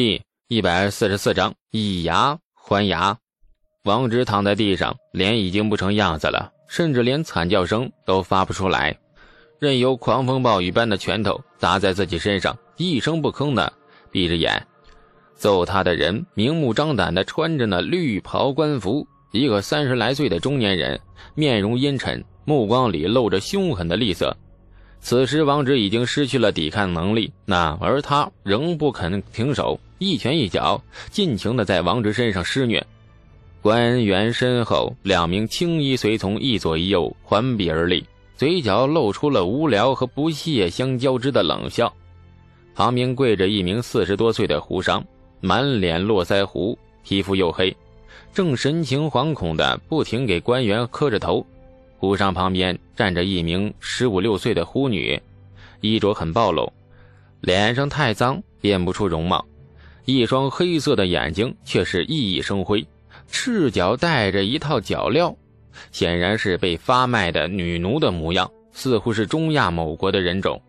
第一百四十四章以牙还牙。王直躺在地上，脸已经不成样子了，甚至连惨叫声都发不出来，任由狂风暴雨般的拳头砸在自己身上，一声不吭的闭着眼。揍他的人明目张胆的穿着那绿袍官服，一个三十来岁的中年人，面容阴沉，目光里露着凶狠的厉色。此时，王直已经失去了抵抗能力，那而他仍不肯停手，一拳一脚，尽情的在王直身上施虐。官员身后，两名青衣随从一左一右环臂而立，嘴角露出了无聊和不屑相交织的冷笑。旁边跪着一名四十多岁的胡商，满脸络腮胡，皮肤黝黑，正神情惶恐的不停给官员磕着头。胡商旁边站着一名十五六岁的忽女，衣着很暴露，脸上太脏辨不出容貌，一双黑色的眼睛却是熠熠生辉，赤脚带着一套脚镣，显然是被发卖的女奴的模样，似乎是中亚某国的人种。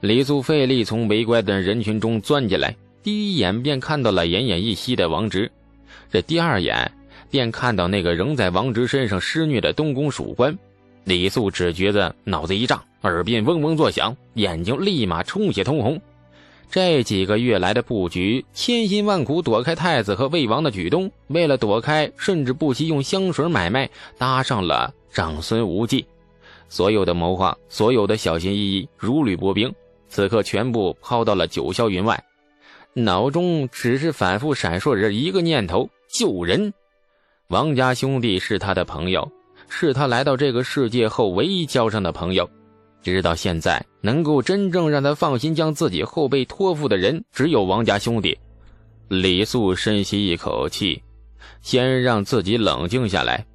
李素费力从围观的人群中钻进来，第一眼便看到了奄奄一息的王直，这第二眼。便看到那个仍在王直身上施虐的东宫属官，李素只觉得脑子一胀，耳边嗡嗡作响，眼睛立马充血通红。这几个月来的布局，千辛万苦躲开太子和魏王的举动，为了躲开，甚至不惜用香水买卖搭上了长孙无忌。所有的谋划，所有的小心翼翼，如履薄冰，此刻全部抛到了九霄云外，脑中只是反复闪烁着一个念头：救人。王家兄弟是他的朋友，是他来到这个世界后唯一交上的朋友。直到现在，能够真正让他放心将自己后背托付的人，只有王家兄弟。李素深吸一口气，先让自己冷静下来，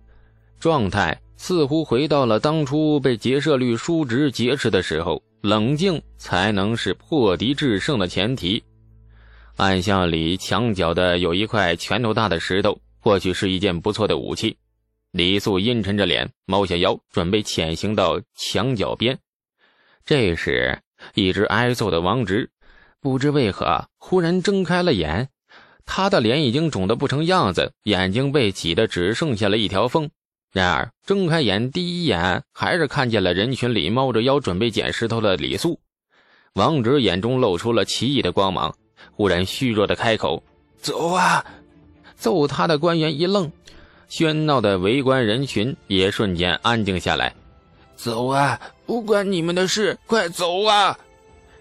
状态似乎回到了当初被劫舍率叔侄劫持的时候。冷静才能是破敌制胜的前提。暗巷里墙角的有一块拳头大的石头。或许是一件不错的武器。李素阴沉着脸，猫下腰，准备潜行到墙角边。这时，一直挨揍的王直，不知为何忽然睁开了眼。他的脸已经肿得不成样子，眼睛被挤得只剩下了一条缝。然而，睁开眼第一眼，还是看见了人群里猫着腰准备捡石头的李素。王直眼中露出了奇异的光芒，忽然虚弱的开口：“走啊！”揍他的官员一愣，喧闹的围观人群也瞬间安静下来。走啊，不关你们的事，快走啊！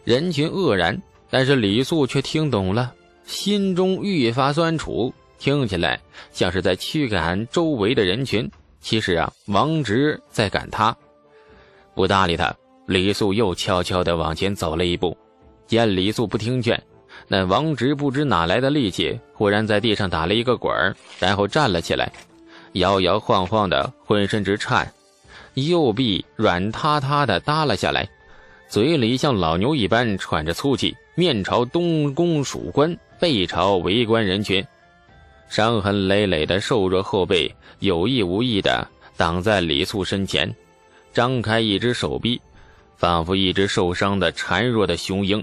人群愕然，但是李素却听懂了，心中愈发酸楚，听起来像是在驱赶周围的人群。其实啊，王直在赶他。不搭理他，李素又悄悄地往前走了一步。见李素不听劝。那王直不知哪来的力气，忽然在地上打了一个滚然后站了起来，摇摇晃晃的，浑身直颤，右臂软塌塌的耷了下来，嘴里像老牛一般喘着粗气，面朝东宫属官，背朝围观人群，伤痕累累的瘦弱后背有意无意的挡在李素身前，张开一只手臂，仿佛一只受伤的孱弱的雄鹰。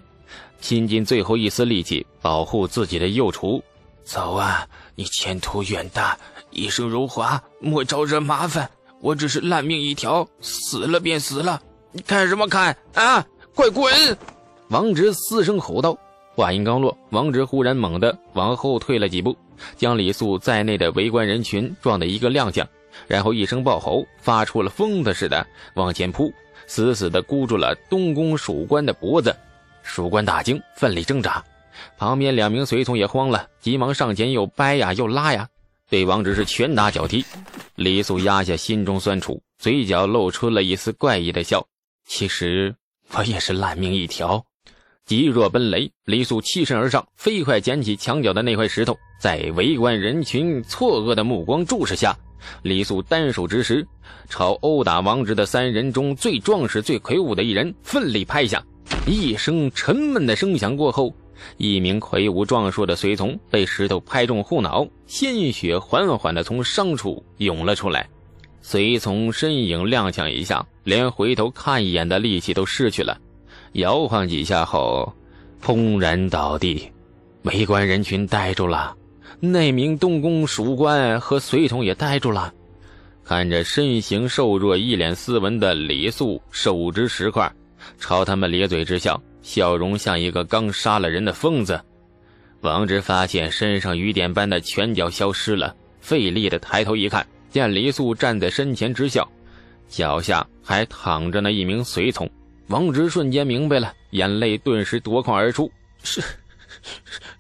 拼尽最后一丝力气保护自己的幼雏，走啊！你前途远大，一生荣华，莫招惹麻烦。我只是烂命一条，死了便死了，你看什么看啊？快滚！王直嘶声吼道。话音刚落，王直忽然猛地往后退了几步，将李素在内的围观人群撞得一个踉跄，然后一声暴吼，发出了疯子似的往前扑，死死地箍住了东宫属官的脖子。属官大惊，奋力挣扎，旁边两名随从也慌了，急忙上前又掰呀又拉呀，对王直是拳打脚踢。李素压下心中酸楚，嘴角露出了一丝怪异的笑。其实我也是烂命一条。急若奔雷，李素欺身而上，飞快捡起墙角的那块石头，在围观人群错愕的目光注视下，李素单手执石，朝殴打王直的三人中最壮实、最魁梧的一人奋力拍下。一声沉闷的声响过后，一名魁梧壮硕的随从被石头拍中后脑，鲜血缓缓地从伤处涌了出来。随从身影踉跄一下，连回头看一眼的力气都失去了，摇晃几下后，轰然倒地。围观人群呆住了，那名东宫属官和随从也呆住了，看着身形瘦弱、一脸斯文的李素，手执石块，朝他们咧嘴直笑，笑容像一个刚杀了人的疯子。王直发现身上雨点般的拳脚消失了，费力的抬头一看，见李素站在身前直笑，脚下还躺着那一名随从。王直瞬间明白了，眼泪顿时夺眶而出：“是。”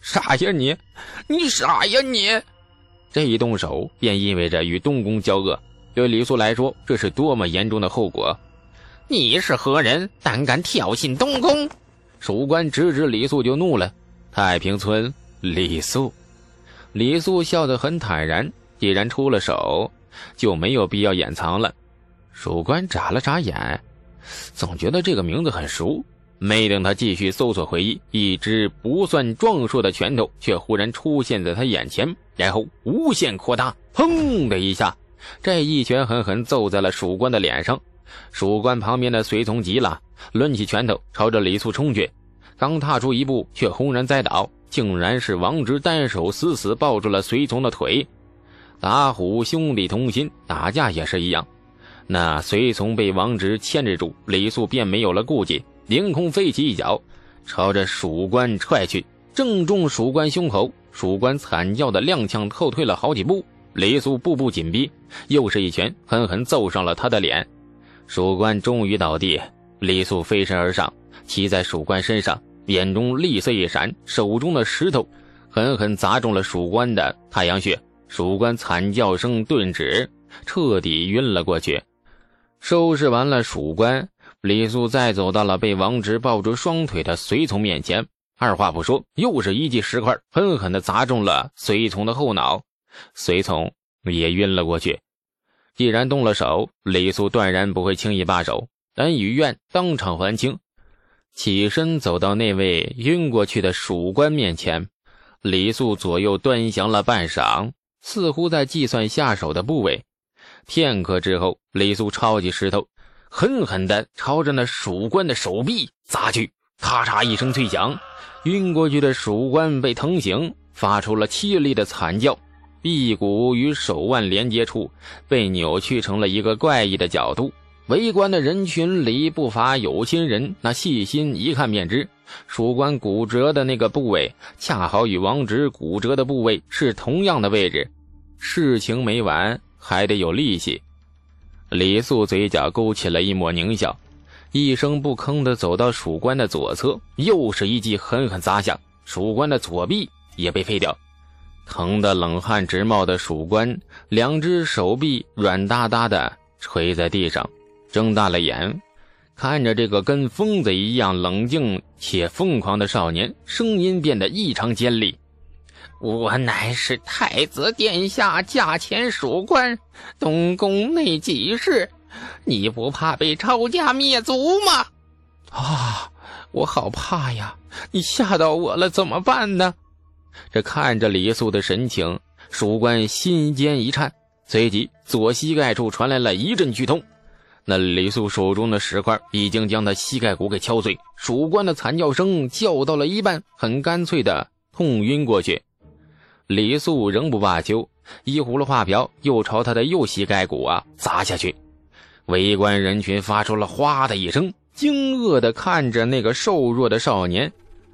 傻呀你，你傻呀你！这一动手便意味着与东宫交恶，对李素来说，这是多么严重的后果！你是何人，胆敢挑衅东宫？守官直指李素就怒了。太平村李素，李素笑得很坦然，既然出了手，就没有必要掩藏了。守官眨了眨眼，总觉得这个名字很熟。没等他继续搜索回忆，一只不算壮硕的拳头却忽然出现在他眼前，然后无限扩大。砰的一下，这一拳狠狠揍在了蜀官的脸上。蜀官旁边的随从急了，抡起拳头朝着李素冲去。刚踏出一步，却轰然栽倒，竟然是王直单手死死抱住了随从的腿。打虎兄弟同心，打架也是一样。那随从被王直牵制住，李素便没有了顾忌。凌空飞起一脚，朝着蜀官踹去，正中蜀官胸口。蜀官惨叫的踉跄后退了好几步。李素步步紧逼，又是一拳狠狠揍上了他的脸。蜀官终于倒地，李素飞身而上，骑在蜀官身上，眼中厉色一闪，手中的石头狠狠砸中了蜀官的太阳穴。蜀官惨叫声顿止，彻底晕了过去。收拾完了蜀官。李素再走到了被王直抱住双腿的随从面前，二话不说，又是一记石块狠狠地砸中了随从的后脑，随从也晕了过去。既然动了手，李素断然不会轻易罢手，但与愿当场还清，起身走到那位晕过去的蜀官面前。李素左右端详了半晌，似乎在计算下手的部位。片刻之后，李素抄起石头。狠狠地朝着那蜀官的手臂砸去，咔嚓一声脆响，晕过去的蜀官被疼醒，发出了凄厉的惨叫，臂骨与手腕连接处被扭曲成了一个怪异的角度。围观的人群里不乏有心人，那细心一看便知，蜀官骨折的那个部位恰好与王直骨折的部位是同样的位置。事情没完，还得有利息。李素嘴角勾起了一抹狞笑，一声不吭地走到蜀官的左侧，又是一记狠狠砸下，蜀官的左臂也被废掉。疼得冷汗直冒的蜀官，两只手臂软哒哒的垂在地上，睁大了眼，看着这个跟疯子一样冷静且疯狂的少年，声音变得异常尖利。我乃是太子殿下驾前属官，东宫内几事，你不怕被抄家灭族吗？啊，我好怕呀！你吓到我了，怎么办呢？这看着李素的神情，蜀官心尖一颤，随即左膝盖处传来了一阵剧痛。那李素手中的石块已经将他膝盖骨给敲碎，蜀官的惨叫声叫到了一半，很干脆的痛晕过去。李素仍不罢休，一葫芦画瓢，又朝他的右膝盖骨啊砸下去。围观人群发出了“哗”的一声，惊愕的看着那个瘦弱的少年。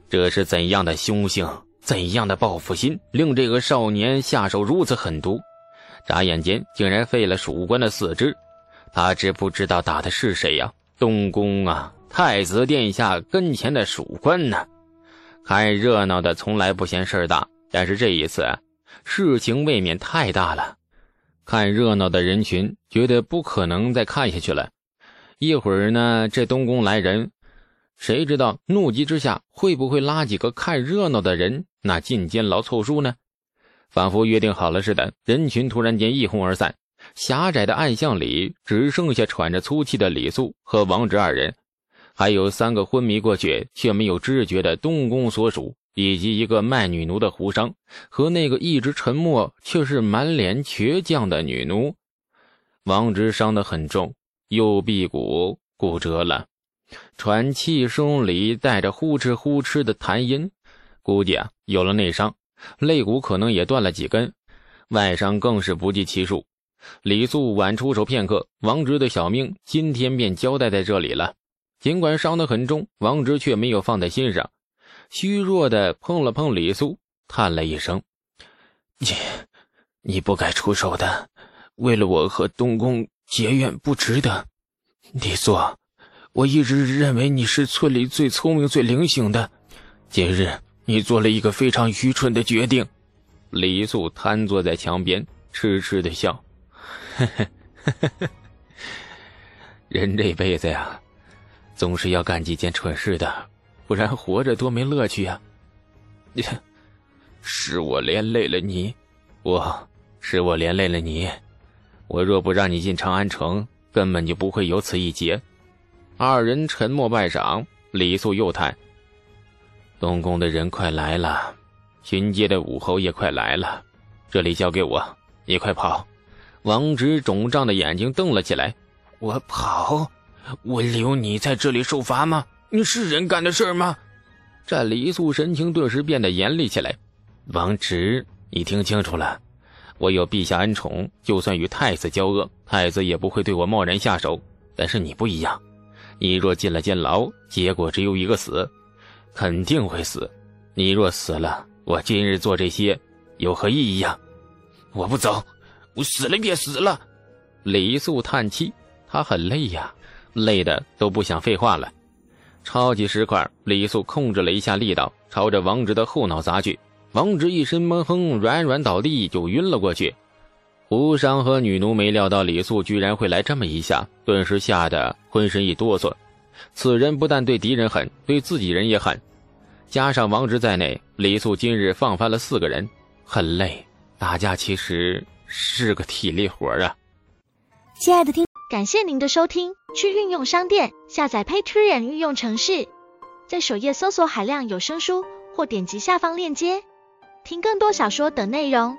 这是怎样的凶性，怎样的报复心，令这个少年下手如此狠毒？眨眼间，竟然废了蜀官的四肢。他知不知道打的是谁呀？东宫啊，太子殿下跟前的蜀官呢？看热闹的从来不嫌事儿大。但是这一次，事情未免太大了。看热闹的人群觉得不可能再看下去了。一会儿呢，这东宫来人，谁知道怒急之下会不会拉几个看热闹的人那进监牢凑数呢？仿佛约定好了似的，人群突然间一哄而散。狭窄的暗巷里只剩下喘着粗气的李素和王直二人，还有三个昏迷过去却没有知觉的东宫所属。以及一个卖女奴的胡商和那个一直沉默却是满脸倔强的女奴，王直伤得很重，右臂骨骨折了，喘气声里带着呼哧呼哧的痰音，估计啊有了内伤，肋骨可能也断了几根，外伤更是不计其数。李素晚出手片刻，王直的小命今天便交代在这里了。尽管伤得很重，王直却没有放在心上，虚弱的碰了碰李素，叹了一声：“你，你不该出手的。为了我和东宫结怨，不值得。李素，我一直认为你是村里最聪明、最灵醒的，今日你做了一个非常愚蠢的决定。”李素瘫坐在墙边，痴痴的笑。人这辈子呀，总是要干几件蠢事的，不然活着多没乐趣呀！是我连累了你，我是我连累了你。我若不让你进长安城，根本就不会有此一劫。二人沉默半晌，李素又叹：“东宫的人快来了，巡街的武侯也快来了，这里交给我，你快跑！”王直肿胀的眼睛瞪了起来：“我跑？我留你在这里受罚吗？你是人干的事吗？”这李素神情顿时变得严厉起来：“王直，你听清楚了，我有陛下恩宠，就算与太子交恶，太子也不会对我贸然下手。但是你不一样，你若进了监牢，结果只有一个死，肯定会死。你若死了，我今日做这些有何意义呀？我不走。”我死了便死了，李素叹气，他很累呀，累的都不想废话了。抄起石块，李素控制了一下力道，朝着王直的后脑砸去。王直一身闷哼，软软倒地，就晕了过去。无伤和女奴没料到李素居然会来这么一下，顿时吓得浑身一哆嗦。此人不但对敌人狠，对自己人也狠。加上王直在内，李素今日放翻了四个人，很累。打架其实。是个体力活啊！亲爱的听，感谢您的收听。去运用商店下载 Patreon 运用城市，在首页搜索海量有声书，或点击下方链接听更多小说等内容。